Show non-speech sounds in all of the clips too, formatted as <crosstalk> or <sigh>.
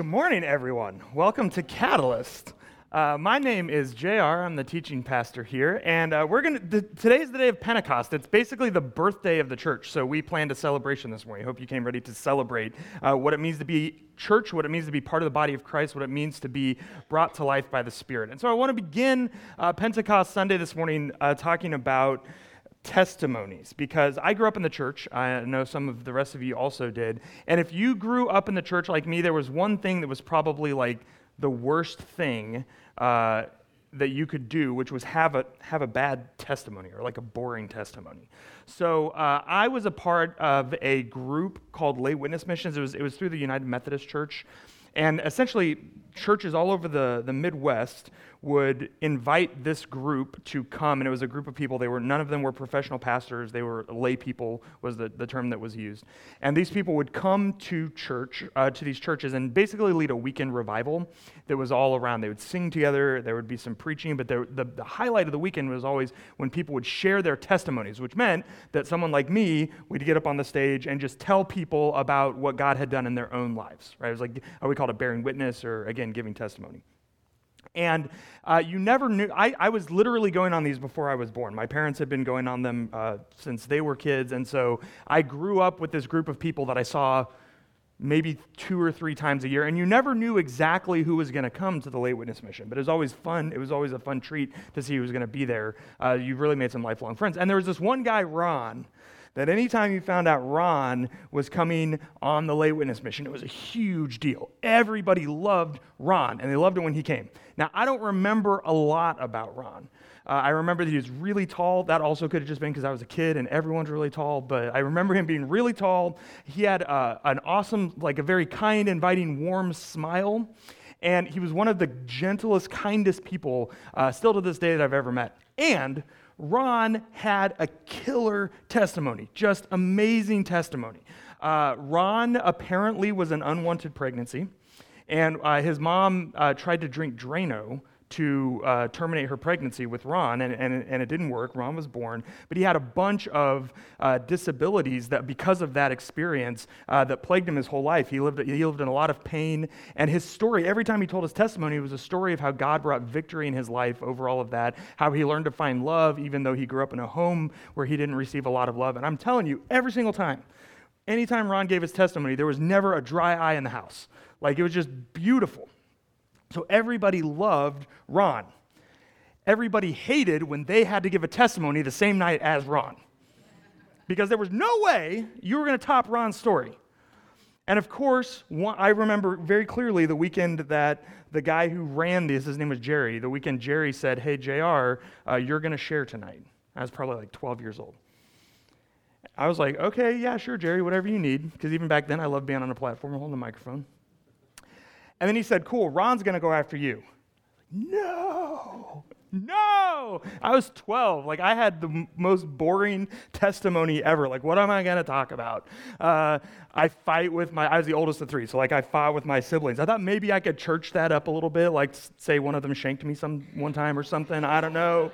Good morning, everyone. Welcome to Catalyst. Uh, my name is JR. I'm the teaching pastor here, and uh, we're gonna. Th- today's the day of Pentecost. It's basically the birthday of the church. So we planned a celebration this morning. I hope you came ready to celebrate uh, what it means to be church, what it means to be part of the body of Christ, what it means to be brought to life by the Spirit. And so I want to begin uh, Pentecost Sunday this morning uh, talking about testimonies because I grew up in the church. I know some of the rest of you also did. And if you grew up in the church like me, there was one thing that was probably like the worst thing uh, that you could do, which was have a, have a bad testimony or like a boring testimony. So uh, I was a part of a group called Lay Witness Missions. It was, it was through the United Methodist Church. And essentially, churches all over the, the Midwest would invite this group to come, and it was a group of people. They were none of them were professional pastors; they were lay people was the, the term that was used. And these people would come to church uh, to these churches and basically lead a weekend revival that was all around. They would sing together. There would be some preaching, but there, the the highlight of the weekend was always when people would share their testimonies, which meant that someone like me would get up on the stage and just tell people about what God had done in their own lives. Right? It was like are we called it bearing witness, or again giving testimony. And uh, you never knew, I, I, was literally going on these before I was born. My parents had been going on them uh, since they were kids. And so I grew up with this group of people that I saw maybe two or three times a year. And you never knew exactly who was going to come to the lay witness mission. But it was always fun. It was always a fun treat to see who was going to be there. Uh, you really made some lifelong friends. And there was this one guy, Ron, that anytime you found out Ron was coming on the lay witness mission, it was a huge deal. Everybody loved Ron, and they loved it when he came. Now, I don't remember a lot about Ron. Uh, I remember that he was really tall. That also could have just been because I was a kid and everyone's really tall, but I remember him being really tall. He had uh, an awesome, like a very kind, inviting, warm smile. And he was one of the gentlest, kindest people, uh, still to this day, that I've ever met. And Ron had a killer testimony, just amazing testimony. Uh, Ron apparently was an unwanted pregnancy, and uh, his mom uh, tried to drink Drano to uh, terminate her pregnancy with Ron, and, and, and, it didn't work. Ron was born, but he had a bunch of uh, disabilities that, because of that experience, uh, that plagued him his whole life. He lived, he lived in a lot of pain, and his story, every time he told his testimony, was a story of how God brought victory in his life over all of that, how he learned to find love, even though he grew up in a home where he didn't receive a lot of love. And I'm telling you, every single time, anytime Ron gave his testimony, there was never a dry eye in the house. Like it was just beautiful. So everybody loved Ron. Everybody hated when they had to give a testimony the same night as Ron. Because there was no way you were going to top Ron's story. And of course, one, I remember very clearly the weekend that the guy who ran this, his name was Jerry, the weekend Jerry said, Hey, JR, uh, you're going to share tonight. I was probably like 12 years old. I was like, okay, yeah, sure, Jerry, whatever you need. Because even back then, I loved being on a platform holding a microphone. And then he said, Cool, Ron's going to go after you. No, no. I was 12. Like, I had the m- most boring testimony ever. Like, what am I going to talk about? Uh, I fight with my, I was the oldest of three. So, like, I fought with my siblings. I thought maybe I could church that up a little bit. Like, say one of them shanked me some one time or something. I don't know.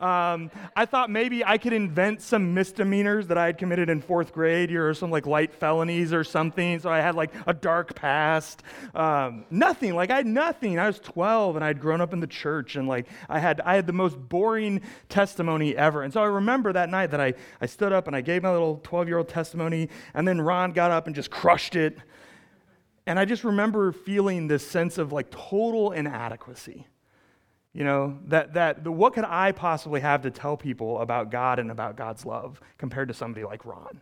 Um, I thought maybe I could invent some misdemeanors that I had committed in fourth grade or some like light felonies or something. So I had like a dark past. Um, nothing. Like I had nothing. I was 12 and I had grown up in the church and like I had I had the most boring testimony ever. And so I remember that night that I, I stood up and I gave my little 12 year old testimony and then Ron got up and just crushed it. And I just remember feeling this sense of like total inadequacy. You know, that, that the, what could I possibly have to tell people about God and about God's love compared to somebody like Ron?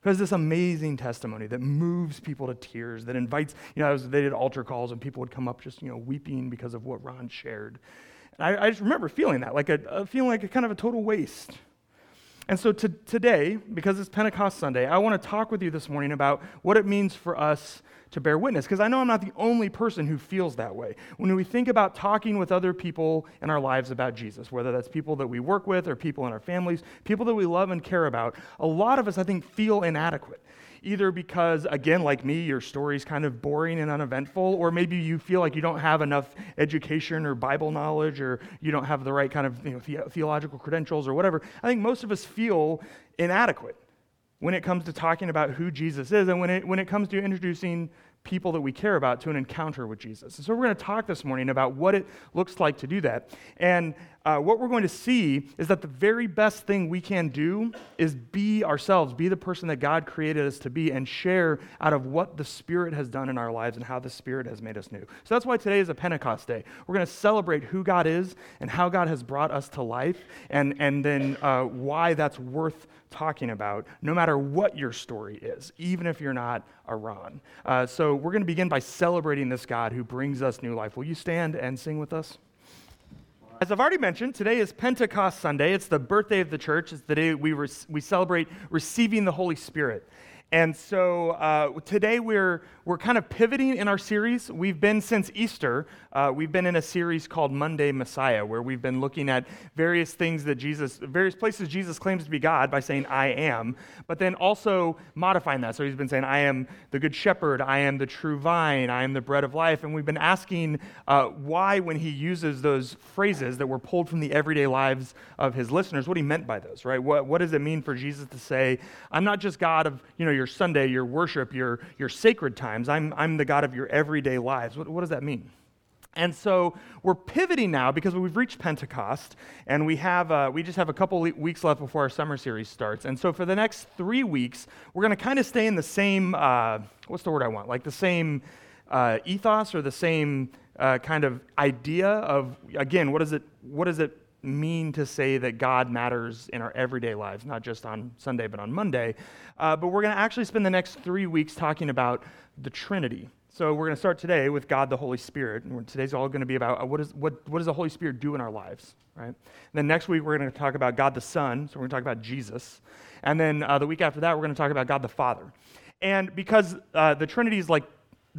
Because this amazing testimony that moves people to tears, that invites, you know, was, they did altar calls and people would come up just, you know, weeping because of what Ron shared. And I, I just remember feeling that, like a, a feeling like a kind of a total waste. And so to, today, because it's Pentecost Sunday, I want to talk with you this morning about what it means for us to bear witness because I know I'm not the only person who feels that way. When we think about talking with other people in our lives about Jesus, whether that's people that we work with or people in our families, people that we love and care about, a lot of us, I think, feel inadequate. Either because, again, like me, your story's kind of boring and uneventful, or maybe you feel like you don't have enough education or Bible knowledge, or you don't have the right kind of you know, the- theological credentials or whatever. I think most of us feel inadequate when it comes to talking about who Jesus is and when it, when it comes to introducing people that we care about to an encounter with Jesus. And so we're going to talk this morning about what it looks like to do that. And uh, what we're going to see is that the very best thing we can do is be ourselves, be the person that God created us to be, and share out of what the Spirit has done in our lives and how the Spirit has made us new. So that's why today is a Pentecost day. We're going to celebrate who God is and how God has brought us to life, and, and then uh, why that's worth talking about, no matter what your story is, even if you're not a Ron. Uh, so we're going to begin by celebrating this God who brings us new life. Will you stand and sing with us? As I've already mentioned, today is Pentecost Sunday. It's the birthday of the church. It's the day we, re- we celebrate receiving the Holy Spirit. And so uh, today we're, we're kind of pivoting in our series. We've been since Easter, uh, we've been in a series called Monday Messiah, where we've been looking at various things that Jesus, various places Jesus claims to be God by saying, I am, but then also modifying that. So he's been saying, I am the good shepherd, I am the true vine, I am the bread of life. And we've been asking uh, why, when he uses those phrases that were pulled from the everyday lives of his listeners, what he meant by those, right? What, what does it mean for Jesus to say, I'm not just God of, you know, your Sunday, your worship, your, your sacred times. I'm, I'm the God of your everyday lives. What, what does that mean? And so we're pivoting now because we've reached Pentecost, and we have uh, we just have a couple weeks left before our summer series starts. And so for the next three weeks, we're going to kind of stay in the same uh, what's the word I want? Like the same uh, ethos or the same uh, kind of idea of again, what does it what does it mean to say that God matters in our everyday lives, not just on Sunday, but on Monday. Uh, but we're going to actually spend the next three weeks talking about the Trinity. So we're going to start today with God the Holy Spirit. And today's all going to be about uh, what, is, what, what does the Holy Spirit do in our lives, right? And then next week, we're going to talk about God the Son. So we're going to talk about Jesus. And then uh, the week after that, we're going to talk about God the Father. And because uh, the Trinity is like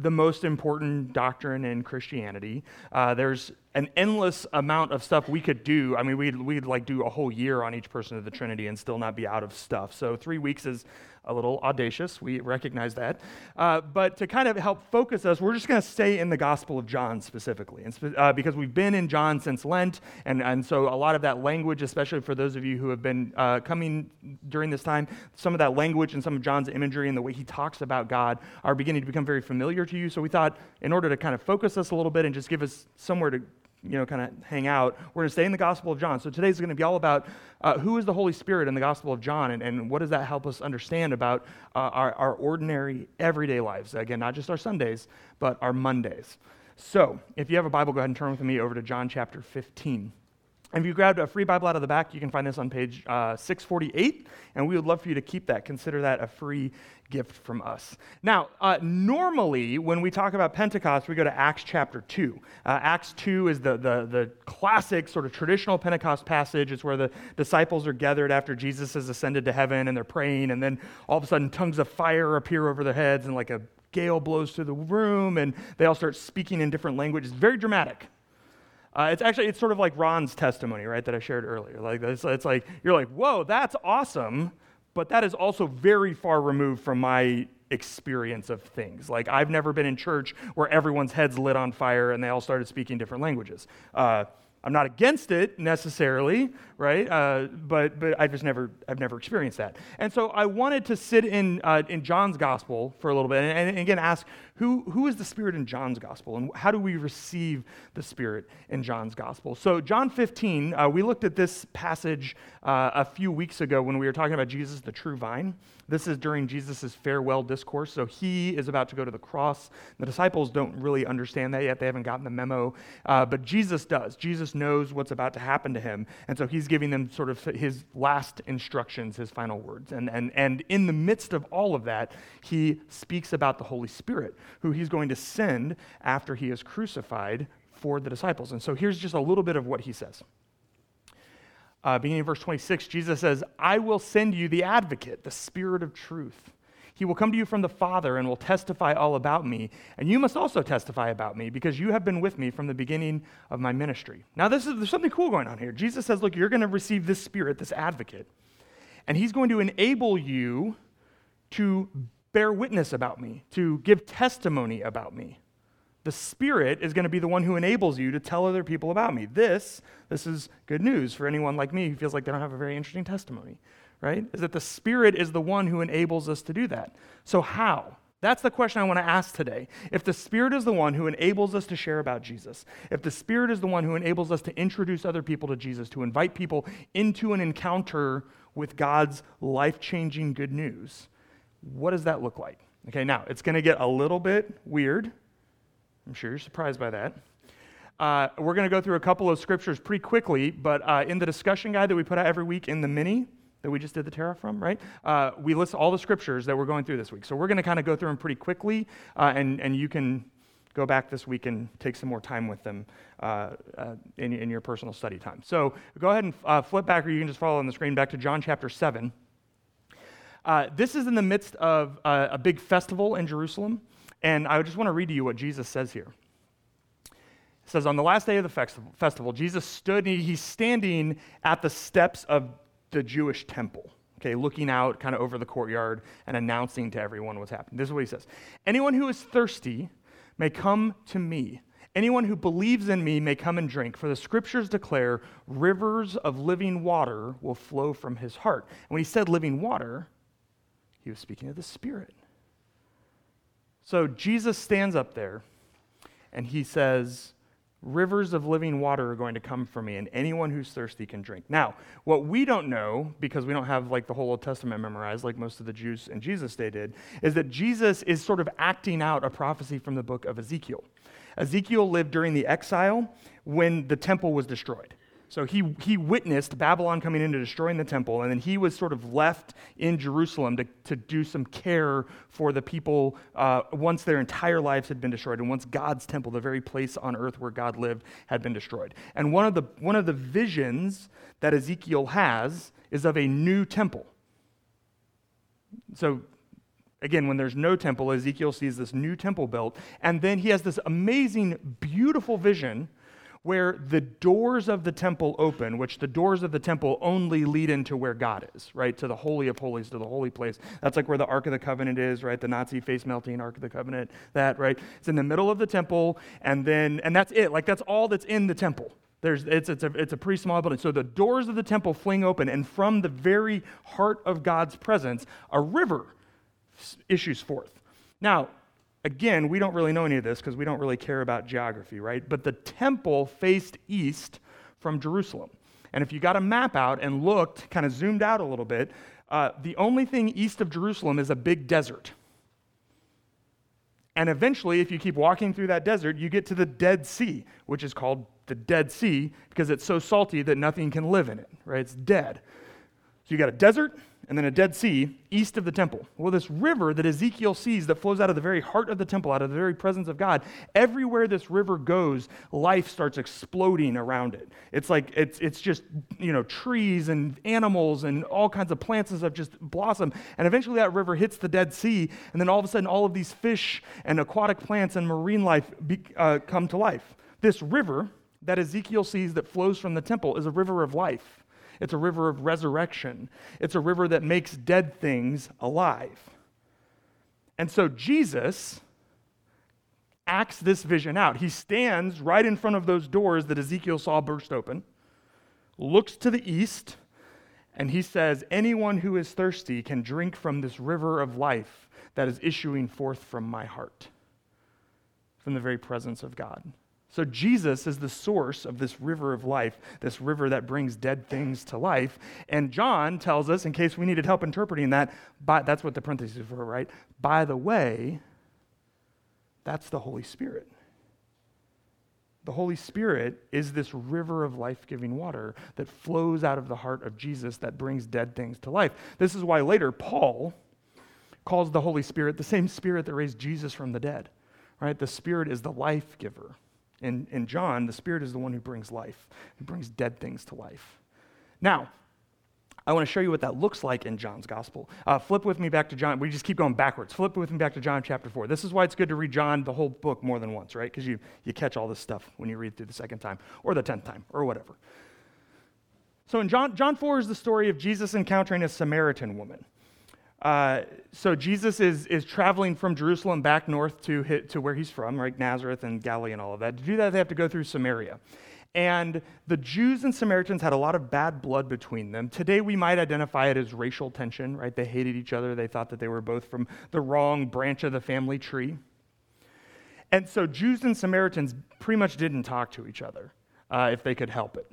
the most important doctrine in Christianity. Uh, there's an endless amount of stuff we could do. I mean, we'd, we'd like do a whole year on each person of the Trinity and still not be out of stuff. So three weeks is a little audacious. We recognize that. Uh, but to kind of help focus us, we're just going to stay in the Gospel of John specifically, and uh, because we've been in John since Lent, and, and so a lot of that language, especially for those of you who have been uh, coming during this time, some of that language and some of John's imagery and the way he talks about God are beginning to become very familiar to you. So we thought, in order to kind of focus us a little bit and just give us somewhere to you know, kind of hang out, we're going to stay in the Gospel of John. So today's going to be all about uh, who is the Holy Spirit in the Gospel of John and, and what does that help us understand about uh, our, our ordinary, everyday lives. Again, not just our Sundays, but our Mondays. So if you have a Bible, go ahead and turn with me over to John chapter 15. If you grabbed a free Bible out of the back, you can find this on page uh, 648, and we would love for you to keep that. Consider that a free gift from us. Now, uh, normally when we talk about Pentecost, we go to Acts chapter 2. Uh, Acts 2 is the, the, the classic sort of traditional Pentecost passage. It's where the disciples are gathered after Jesus has ascended to heaven and they're praying, and then all of a sudden tongues of fire appear over their heads, and like a gale blows through the room, and they all start speaking in different languages. Very dramatic. Uh, it's actually it's sort of like Ron's testimony, right, that I shared earlier. Like it's, it's like you're like, whoa, that's awesome, but that is also very far removed from my experience of things. Like I've never been in church where everyone's heads lit on fire and they all started speaking different languages. Uh, I'm not against it necessarily, right? Uh, but but I've just never I've never experienced that. And so I wanted to sit in uh, in John's gospel for a little bit and, and, again ask who who is the Spirit in John's gospel and how do we receive the Spirit in John's gospel? So John 15, uh, we looked at this passage uh, a few weeks ago when we were talking about Jesus, the true vine. This is during Jesus' farewell discourse. So he is about to go to the cross. The disciples don't really understand that yet. They haven't gotten the memo. Uh, but Jesus does. Jesus knows what's about to happen to him. And so he's giving them sort of his last instructions, his final words. And, and, and in the midst of all of that, he speaks about the Holy Spirit, who he's going to send after he is crucified for the disciples. And so here's just a little bit of what he says uh, beginning of verse 26, Jesus says, I will send you the advocate, the Spirit of truth. He will come to you from the Father and will testify all about me. And you must also testify about me because you have been with me from the beginning of my ministry. Now, this is, there's something cool going on here. Jesus says, Look, you're going to receive this Spirit, this advocate, and he's going to enable you to bear witness about me, to give testimony about me. The Spirit is going to be the one who enables you to tell other people about me. This, this is good news for anyone like me who feels like they don't have a very interesting testimony, right? Is that the Spirit is the one who enables us to do that. So, how? That's the question I want to ask today. If the Spirit is the one who enables us to share about Jesus, if the Spirit is the one who enables us to introduce other people to Jesus, to invite people into an encounter with God's life changing good news, what does that look like? Okay, now it's going to get a little bit weird. I'm sure you're surprised by that. Uh, we're going to go through a couple of scriptures pretty quickly, but uh, in the discussion guide that we put out every week in the mini, that we just did the Torah from, right? Uh, we list all the scriptures that we're going through this week. So we're going to kind of go through them pretty quickly, uh, and, and you can go back this week and take some more time with them uh, uh in, in your personal study time. So go ahead and uh, flip back, or you can just follow on the screen back to John chapter 7. Uh, this is in the midst of a big festival in Jerusalem, and I just want to read to you what Jesus says here. It says, On the last day of the festival Jesus stood, he's standing at the steps of the Jewish temple, okay, looking out kind of over the courtyard and announcing to everyone what's happening. This is what he says Anyone who is thirsty may come to me. Anyone who believes in me may come and drink, for the scriptures declare rivers of living water will flow from his heart. And when he said living water, he was speaking of the Spirit. So Jesus stands up there and he says, Rivers of living water are going to come from me, and anyone who's thirsty can drink. Now, what we don't know, because we don't have like the whole Old Testament memorized, like most of the Jews in Jesus' day did, is that Jesus is sort of acting out a prophecy from the book of Ezekiel. Ezekiel lived during the exile when the temple was destroyed. So he, he witnessed Babylon coming in to destroying the temple, and then he was sort of left in Jerusalem to, to do some care for the people uh, once their entire lives had been destroyed, and once God's temple, the very place on earth where God lived, had been destroyed. And one of the, one of the visions that Ezekiel has is of a new temple. So Again, when there's no temple, Ezekiel sees this new temple built, and then he has this amazing, beautiful vision where the doors of the temple open, which the doors of the temple only lead into where God is, right? To the Holy of Holies, to the holy place. That's like where the Ark of the Covenant is, right? The Nazi face melting Ark of the Covenant, that, right? It's in the middle of the temple, and then, and that's it. Like, that's all that's in the temple. There's, it's, it's, a, it's a pretty small building. So the doors of the temple fling open, and from the very heart of God's presence, a river issues forth. Now, Again, we don't really know any of this because we don't really care about geography, right? But the temple faced east from Jerusalem. And if you got a map out and looked, kind of zoomed out a little bit, uh, the only thing east of Jerusalem is a big desert. And eventually, if you keep walking through that desert, you get to the Dead Sea, which is called the Dead Sea because it's so salty that nothing can live in it, right? It's dead. So you got a desert, and then a Dead Sea east of the temple. Well, this river that Ezekiel sees that flows out of the very heart of the temple, out of the very presence of God, everywhere this river goes, life starts exploding around it. It's like it's, it's just, you know, trees and animals and all kinds of plants and stuff just blossom. And eventually that river hits the Dead Sea, and then all of a sudden all of these fish and aquatic plants and marine life be, uh, come to life. This river that Ezekiel sees that flows from the temple is a river of life. It's a river of resurrection. It's a river that makes dead things alive. And so Jesus acts this vision out. He stands right in front of those doors that Ezekiel saw burst open, looks to the east, and he says, Anyone who is thirsty can drink from this river of life that is issuing forth from my heart, from the very presence of God. So Jesus is the source of this river of life, this river that brings dead things to life. And John tells us, in case we needed help interpreting that, by, that's what the parentheses were, right? By the way, that's the Holy Spirit. The Holy Spirit is this river of life giving water that flows out of the heart of Jesus that brings dead things to life. This is why later Paul calls the Holy Spirit the same Spirit that raised Jesus from the dead, right? The Spirit is the life giver. In, in John, the Spirit is the one who brings life, who brings dead things to life. Now, I want to show you what that looks like in John's gospel. Uh, flip with me back to John. We just keep going backwards. Flip with me back to John chapter 4. This is why it's good to read John, the whole book, more than once, right? Because you, you catch all this stuff when you read through the second time, or the tenth time, or whatever. So in John, John 4 is the story of Jesus encountering a Samaritan woman. Uh, so Jesus is, is traveling from Jerusalem back north to, to where he's from, right? Nazareth and Galilee and all of that. To do that, they have to go through Samaria. And the Jews and Samaritans had a lot of bad blood between them. Today, we might identify it as racial tension, right? They hated each other. They thought that they were both from the wrong branch of the family tree. And so, Jews and Samaritans pretty much didn't talk to each other uh, if they could help it.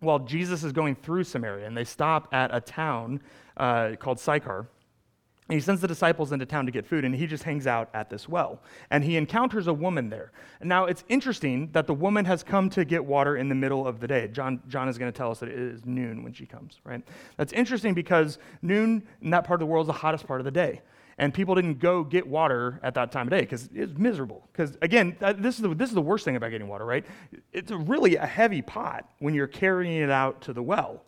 Well, Jesus is going through Samaria, and they stop at a town uh, called Sychar. And he sends the disciples into town to get food, and he just hangs out at this well. And he encounters a woman there. Now it's interesting that the woman has come to get water in the middle of the day. John, John is going to tell us that it is noon when she comes, right? That's interesting because noon in that part of the world is the hottest part of the day. And people didn't go get water at that time of day because it's miserable. Because again, uh, this is, the, this is the worst thing about getting water, right? It's really a heavy pot when you're carrying it out to the well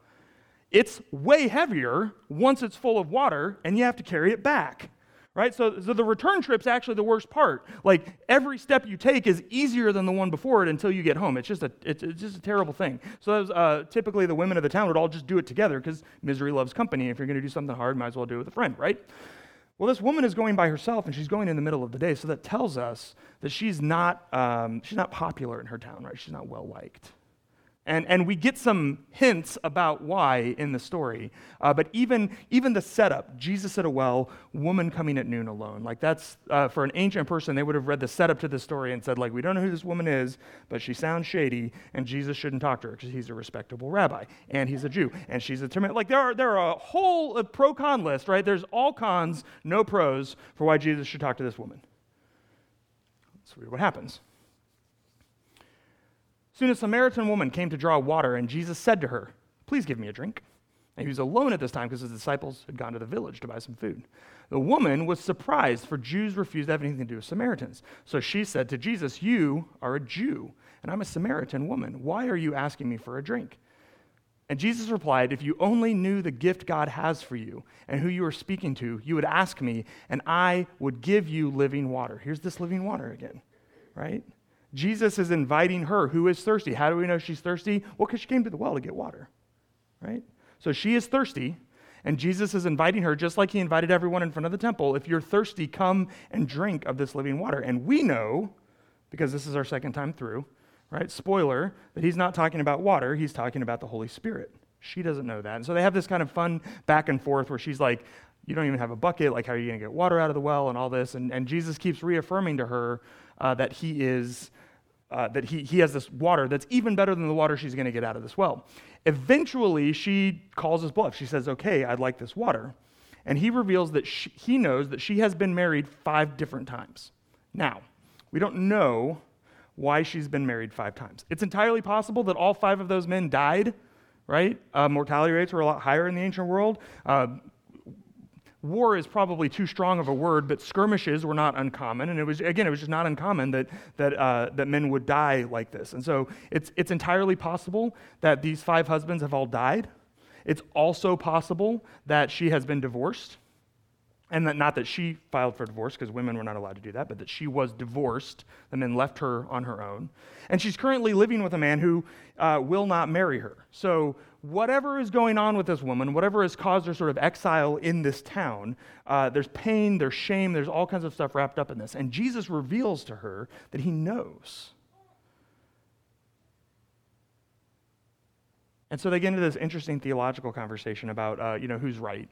it's way heavier once it's full of water and you have to carry it back right? So, so the return trip's actually the worst part. Like every step you take is easier than the one before it until you get home. It's just a it's, it's just a terrible thing. So was, uh, typically the women of the town would all just do it together because misery loves company. If you're going to do something hard might as well do it with a friend right? Well this woman is going by herself and she's going in the middle of the day. So that tells us that she's not um, she's not popular in her town right? She's not well liked and, and we get some hints about why in the story. Uh, but even, even the setup, Jesus at a well, woman coming at noon alone. Like that's, uh, for an ancient person, they would have read the setup to the story and said, like, we don't know who this woman is, but she sounds shady, and Jesus shouldn't talk to her because he's a respectable rabbi, and he's a Jew, and she's a Timid. Like there are, there are a whole pro-con list, right? There's all cons, no pros for why Jesus should talk to this woman. Read what happens. Soon a Samaritan woman came to draw water, and Jesus said to her, Please give me a drink. And he was alone at this time because his disciples had gone to the village to buy some food. The woman was surprised, for Jews refused to have anything to do with Samaritans. So she said to Jesus, You are a Jew, and I'm a Samaritan woman. Why are you asking me for a drink? And Jesus replied, If you only knew the gift God has for you and who you are speaking to, you would ask me, and I would give you living water. Here's this living water again, right? Jesus is inviting her, who is thirsty. How do we know she's thirsty? Well, because she came to the well to get water, right? So she is thirsty, and Jesus is inviting her, just like he invited everyone in front of the temple. If you're thirsty, come and drink of this living water. And we know, because this is our second time through, right? Spoiler, that he's not talking about water, he's talking about the Holy Spirit. She doesn't know that. And so they have this kind of fun back and forth where she's like, You don't even have a bucket. Like, how are you going to get water out of the well and all this? And, and Jesus keeps reaffirming to her uh, that he is uh, that he, he has this water that's even better than the water she's going to get out of this well. Eventually, she calls his bluff. She says, Okay, I'd like this water. And he reveals that she, he knows that she has been married five different times. Now, we don't know why she's been married five times. It's entirely possible that all five of those men died, right? Uh, mortality rates were a lot higher in the ancient world. Uh, war is probably too strong of a word, but skirmishes were not uncommon. And it was, again, it was just not uncommon that, that, uh, that men would die like this. And so it's, it's entirely possible that these five husbands have all died. It's also possible that she has been divorced. And that not that she filed for divorce, because women were not allowed to do that, but that she was divorced. The men left her on her own. And she's currently living with a man who uh, will not marry her. So whatever is going on with this woman, whatever has caused her sort of exile in this town, uh, there's pain, there's shame, there's all kinds of stuff wrapped up in this. And Jesus reveals to her that he knows. And so they get into this interesting theological conversation about, uh, you know, who's right.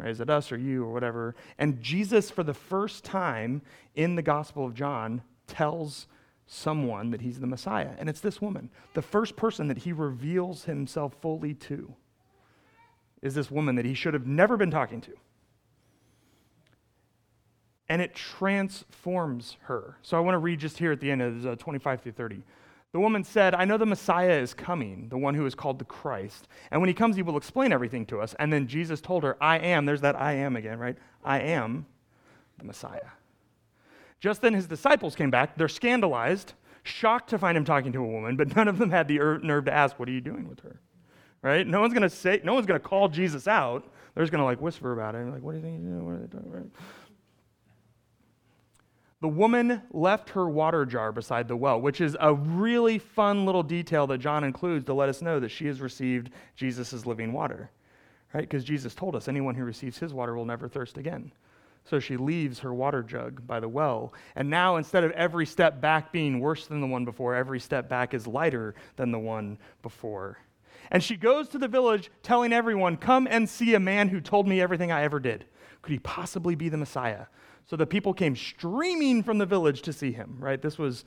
Right. Is it us or you or whatever? And Jesus, for the first time in the Gospel of John, tells someone that he's the Messiah. And it's this woman. The first person that he reveals himself fully to is this woman that he should have never been talking to. And it transforms her. So I want to read just here at the end of uh, 25 through 30. The woman said, I know the Messiah is coming, the one who is called the Christ. And when he comes, he will explain everything to us. And then Jesus told her, I am, there's that I am again, right? I am the Messiah. Just then his disciples came back. They're scandalized, shocked to find him talking to a woman, but <laughs> none of them had the nerve to ask, What are you doing with her? Right? No one's going to say, no one's going to call Jesus out. They're just going to like whisper about it. And Like, what do you think you're doing? What are they doing? Right? The woman left her water jar beside the well, which is a really fun little detail that John includes to let us know that she has received Jesus' living water. Right? Because Jesus told us anyone who receives his water will never thirst again. So she leaves her water jug by the well. And now, instead of every step back being worse than the one before, every step back is lighter than the one before. And she goes to the village telling everyone, Come and see a man who told me everything I ever did. Could he possibly be the Messiah? So the people came streaming from the village to see him, right? This was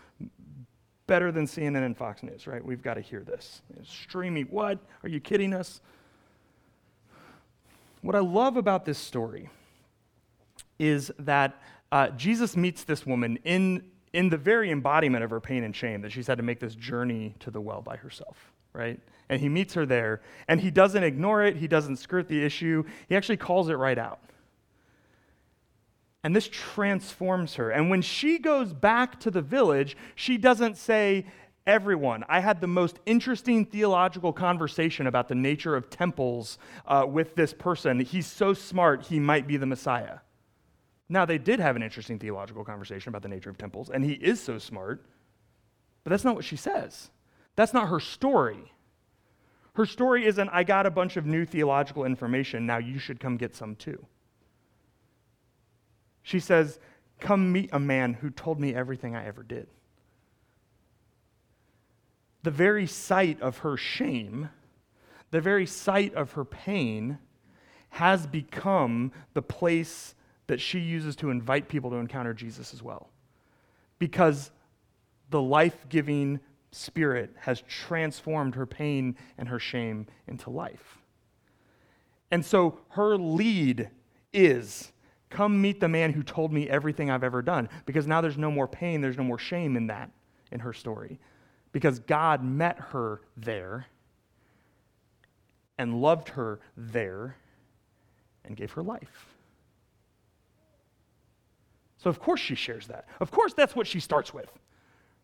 better than CNN and Fox News, right? We've got to hear this. Streaming, what? Are you kidding us? What I love about this story is that uh, Jesus meets this woman in, in the very embodiment of her pain and shame, that she's had to make this journey to the well by herself, right? And he meets her there, and he doesn't ignore it, he doesn't skirt the issue, he actually calls it right out. And this transforms her. And when she goes back to the village, she doesn't say, Everyone, I had the most interesting theological conversation about the nature of temples uh, with this person. He's so smart, he might be the Messiah. Now, they did have an interesting theological conversation about the nature of temples, and he is so smart, but that's not what she says. That's not her story. Her story isn't, I got a bunch of new theological information, now you should come get some too. She says, Come meet a man who told me everything I ever did. The very site of her shame, the very site of her pain, has become the place that she uses to invite people to encounter Jesus as well. Because the life giving Spirit has transformed her pain and her shame into life. And so her lead is Come meet the man who told me everything I've ever done. Because now there's no more pain, there's no more shame in that, in her story. Because God met her there and loved her there and gave her life. So, of course, she shares that. Of course, that's what she starts with,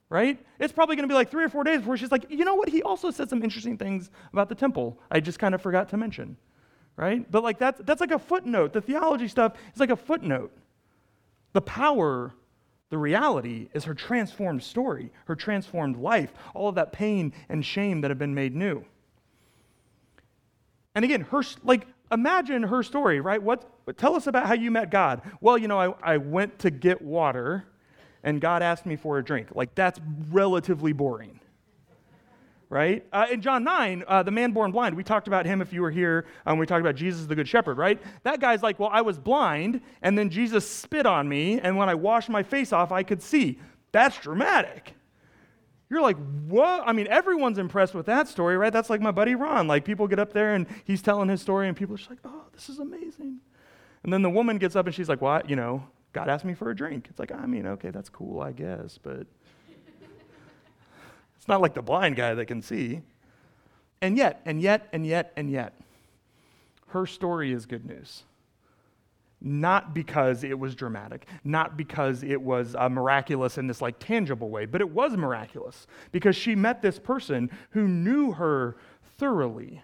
right? It's probably going to be like three or four days before she's like, you know what? He also said some interesting things about the temple I just kind of forgot to mention right? But like that's, that's like a footnote. The theology stuff is like a footnote. The power, the reality is her transformed story, her transformed life, all of that pain and shame that have been made new. And again, her like imagine her story, right? What tell us about how you met God. Well, you know, I, I went to get water and God asked me for a drink. Like that's relatively boring right? Uh, in John 9, uh, the man born blind, we talked about him if you were here um, we talked about Jesus the Good Shepherd, right? That guy's like, well, I was blind, and then Jesus spit on me, and when I washed my face off, I could see. That's dramatic. You're like, what? I mean, everyone's impressed with that story, right? That's like my buddy Ron. Like, people get up there and he's telling his story, and people are just like, oh, this is amazing. And then the woman gets up and she's like, what? You know, God asked me for a drink. It's like, I mean, okay, that's cool, I guess, but not like the blind guy that can see. And yet, and yet, and yet, and yet, her story is good news. Not because it was dramatic, not because it was uh, miraculous in this like tangible way, but it was miraculous because she met this person who knew her thoroughly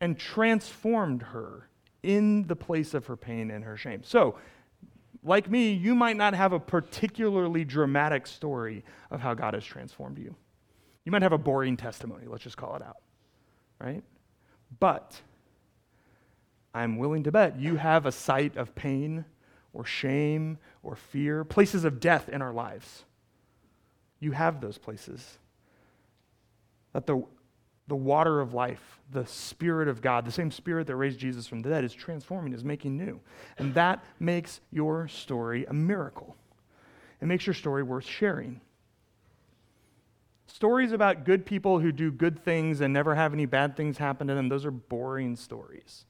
and transformed her in the place of her pain and her shame. So, like me, you might not have a particularly dramatic story of how God has transformed you. You might have a boring testimony, let's just call it out, right? But I'm willing to bet you have a site of pain or shame or fear, places of death in our lives. You have those places. That the the water of life, the Spirit of God, the same Spirit that raised Jesus from the dead, is transforming, is making new. And that makes your story a miracle. It makes your story worth sharing. Stories about good people who do good things and never have any bad things happen to them, those are boring stories.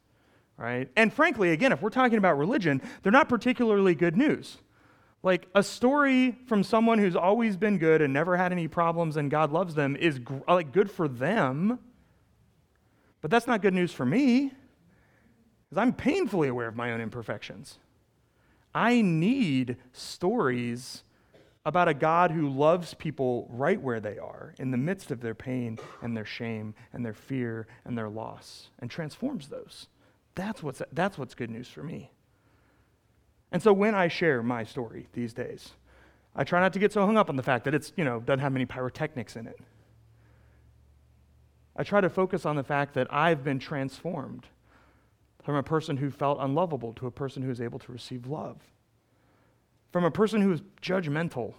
Right? And frankly, again, if we're talking about religion, they're not particularly good news. Like a story from someone who's always been good and never had any problems and God loves them is like good for them. But that's not good news for me because I'm painfully aware of my own imperfections. I need stories about a God who loves people right where they are, in the midst of their pain and their shame and their fear and their loss, and transforms those. That's what's, that's what's good news for me. And so when I share my story these days, I try not to get so hung up on the fact that it's, you know, doesn't have many pyrotechnics in it. I try to focus on the fact that I've been transformed from a person who felt unlovable to a person who is able to receive love, from a person who is judgmental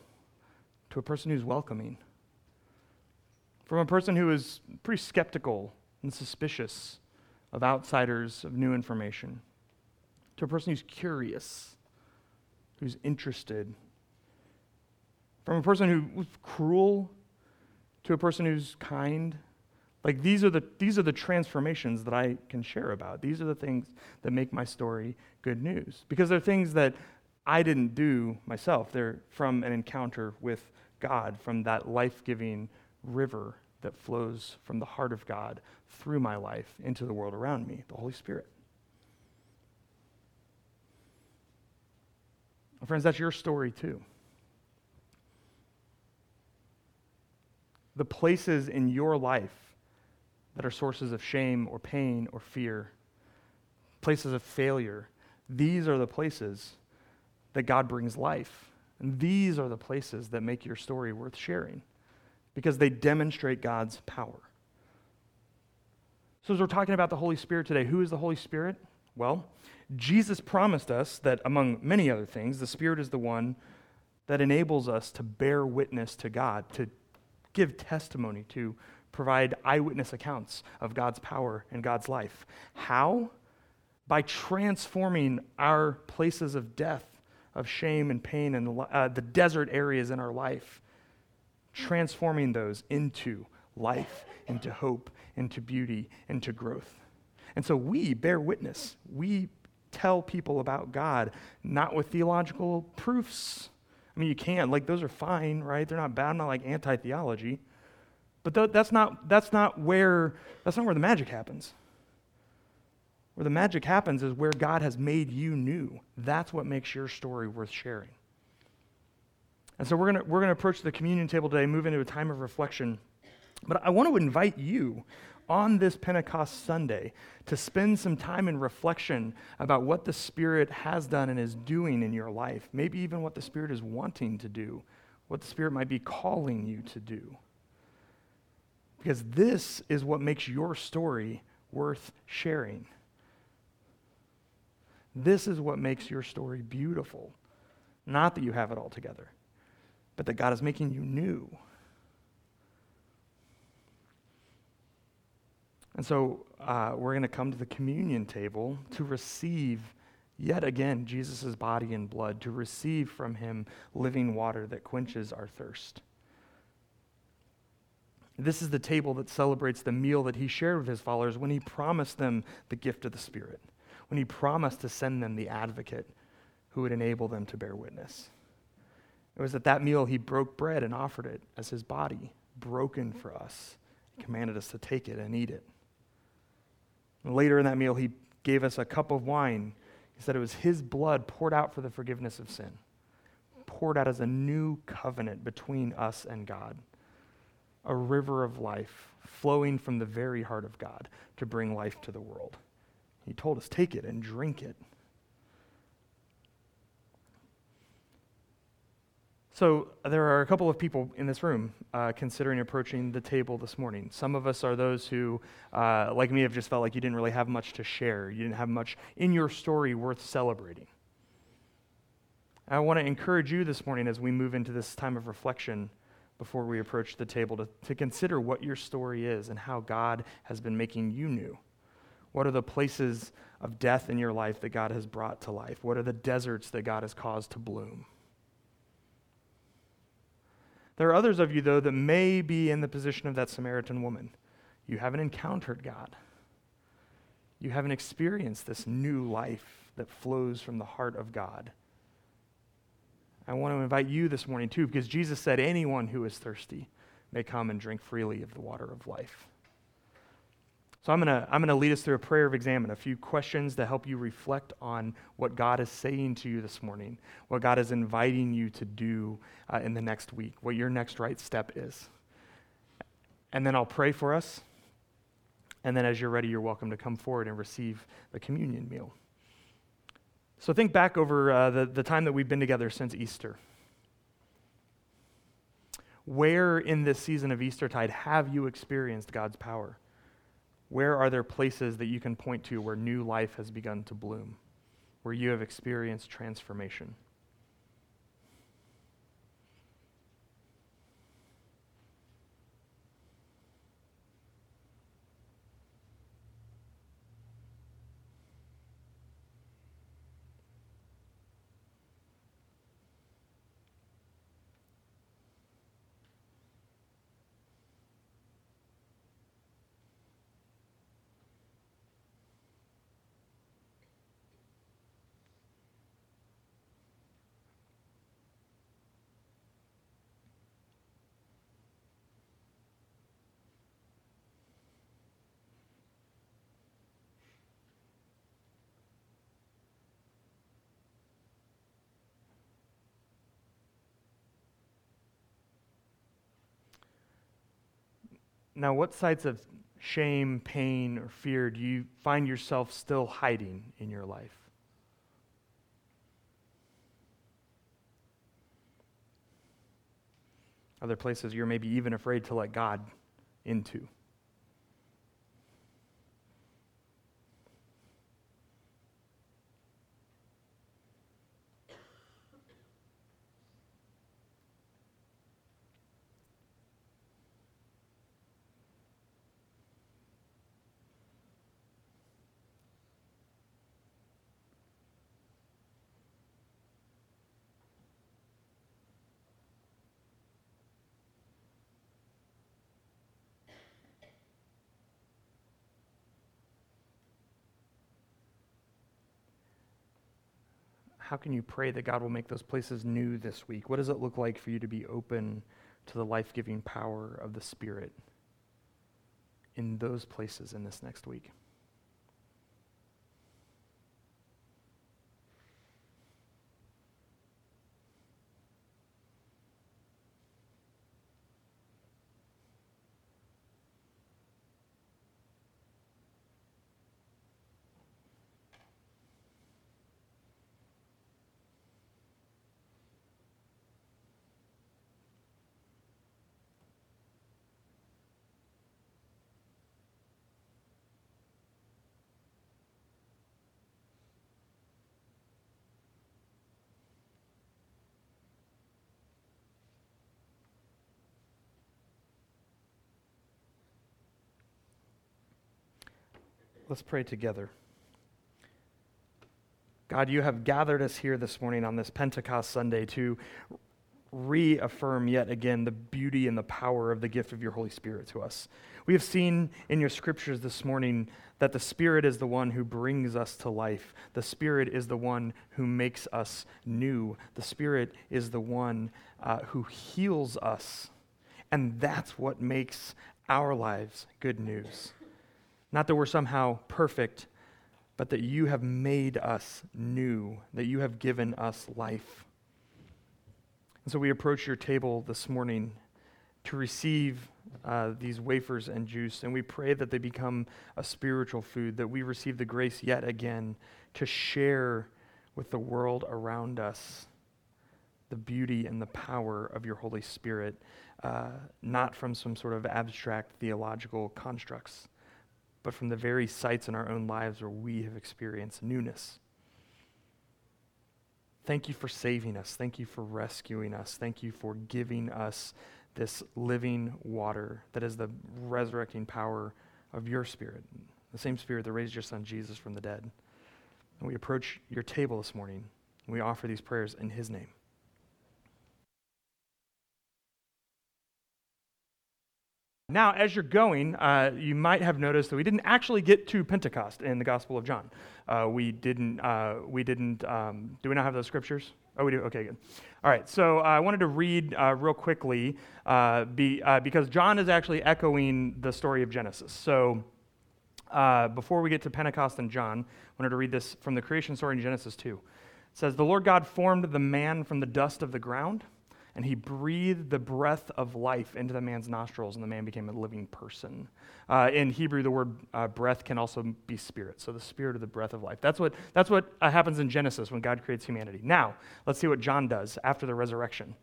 to a person who's welcoming, from a person who is pretty skeptical and suspicious of outsiders, of new information, to a person who's curious, who's interested, from a person who's cruel to a person who's kind. Like these are the these are the transformations that I can share about. These are the things that make my story good news because they're things that I didn't do myself. They're from an encounter with God, from that life-giving river that flows from the heart of God through my life into the world around me, the Holy Spirit. Friends, that's your story too. The places in your life that are sources of shame or pain or fear, places of failure, these are the places that God brings life. And these are the places that make your story worth sharing because they demonstrate God's power. So, as we're talking about the Holy Spirit today, who is the Holy Spirit? Well, Jesus promised us that, among many other things, the Spirit is the one that enables us to bear witness to God, to give testimony, to provide eyewitness accounts of God's power and God's life. How? By transforming our places of death, of shame and pain, and uh, the desert areas in our life, transforming those into life, into hope, into beauty, into growth. And so we bear witness. We tell people about God, not with theological proofs. I mean, you can, like, those are fine, right? They're not bad. I'm not like anti theology. But th- that's, not, that's, not where, that's not where the magic happens. Where the magic happens is where God has made you new. That's what makes your story worth sharing. And so we're going we're going to approach the communion table today, move into a time of reflection. But I want to invite you on this Pentecost Sunday to spend some time in reflection about what the Spirit has done and is doing in your life, maybe even what the Spirit is wanting to do, what the Spirit might be calling you to do. Because this is what makes your story worth sharing. This is what makes your story beautiful. Not that you have it all together, but that God is making you new. And so uh, we're going to come to the communion table to receive yet again Jesus' body and blood, to receive from him living water that quenches our thirst. This is the table that celebrates the meal that he shared with his followers when he promised them the gift of the Spirit, when he promised to send them the advocate who would enable them to bear witness. It was at that meal he broke bread and offered it as his body, broken for us. He commanded us to take it and eat it. And later in that meal, he gave us a cup of wine. He said it was his blood poured out for the forgiveness of sin, poured out as a new covenant between us and God a river of life flowing from the very heart of God to bring life to the world. He told us, take it and drink it. So, there are a couple of people in this room uh, considering approaching the table this morning. Some of us are those who, uh, like me, have just felt like you didn't really have much to share. You didn't have much in your story worth celebrating. I want to encourage you this morning as we move into this time of reflection before we approach the table to, to consider what your story is and how God has been making you new. What are the places of death in your life that God has brought to life? What are the deserts that God has caused to bloom? There are others of you, though, that may be in the position of that Samaritan woman. You haven't encountered God. You haven't experienced this new life that flows from the heart of God. I want to invite you this morning too, because Jesus said, Anyone who is thirsty may come and drink freely of the water of life. So I'm going to I'm going to lead us through a prayer of Examen, a few questions to help you reflect on what God is saying to you this morning, what God is inviting you to do uh, in the next week, what your next right step is. And then I'll pray for us. And then as you're ready, you're welcome to come forward and receive the communion meal. So think back over uh, the, the time that we've been together since Easter. Where in this season of Eastertide have you experienced God's power? Where are there places that you can point to where new life has begun to bloom, where you have experienced transformation? Now, what sites of shame, pain, or fear do you find yourself still hiding in your life? Other places you're maybe even afraid to let God into? How can you pray that God will make those places new this week? What does it look like for you to be open to the life giving power of the Spirit in those places in this next week? Let's pray together. God, you have gathered us here this morning on this Pentecost Sunday to reaffirm yet again the beauty and the power of the gift of your Holy Spirit to us. We have seen in your scriptures this morning that the Spirit is the one who brings us to life. The Spirit is the one who makes us new. The Spirit is the one uh, who heals us. And that's what makes our lives good news. Not that we're somehow perfect, but that you have made us new, that you have given us life. And so we approach your table this morning to receive uh, these wafers and juice, and we pray that they become a spiritual food, that we receive the grace yet again to share with the world around us the beauty and the power of your Holy Spirit, uh, not from some sort of abstract theological constructs but from the very sites in our own lives where we have experienced newness. Thank you for saving us. Thank you for rescuing us. Thank you for giving us this living water that is the resurrecting power of your spirit, the same spirit that raised your son Jesus from the dead. And we approach your table this morning and we offer these prayers in his name. Now, as you're going, uh, you might have noticed that we didn't actually get to Pentecost in the Gospel of John. Uh, we didn't. Uh, we didn't. Um, do we not have those scriptures? Oh, we do. Okay, good. All right. So uh, I wanted to read uh, real quickly uh, be, because John is actually echoing the story of Genesis. So before we get to Pentecost and John, I wanted to read this from the creation story in Genesis 2. It says, "The Lord God formed the man from the dust of the ground." And he breathed the breath of life into the man's nostrils, and the man became a living person. Uh, in Hebrew, the word uh, breath can also be spirit. So the spirit of the breath of life. That's what, that's what uh, happens in Genesis when God creates humanity. Now, let's see what John does after the resurrection.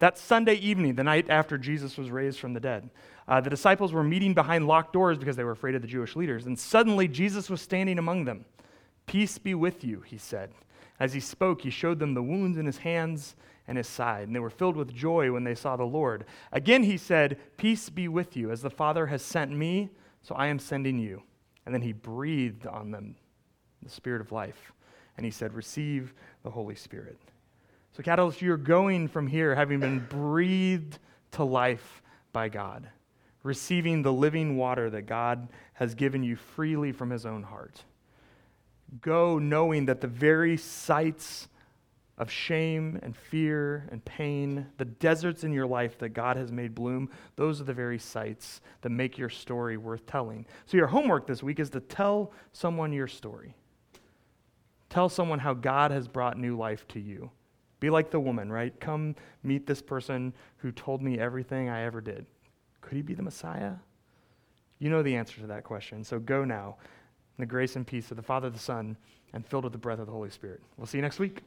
That Sunday evening, the night after Jesus was raised from the dead, uh, the disciples were meeting behind locked doors because they were afraid of the Jewish leaders. And suddenly, Jesus was standing among them. Peace be with you, he said. As he spoke, he showed them the wounds in his hands and his side, and they were filled with joy when they saw the Lord. Again, he said, Peace be with you. As the Father has sent me, so I am sending you. And then he breathed on them the Spirit of life. And he said, Receive the Holy Spirit. So, Catalyst, you're going from here having been breathed to life by God, receiving the living water that God has given you freely from his own heart. Go knowing that the very sites of shame and fear and pain, the deserts in your life that God has made bloom, those are the very sites that make your story worth telling. So, your homework this week is to tell someone your story. Tell someone how God has brought new life to you. Be like the woman, right? Come meet this person who told me everything I ever did. Could he be the Messiah? You know the answer to that question. So go now the grace and peace of the Father, the Son, and filled with the breath of the Holy Spirit. We'll see you next week.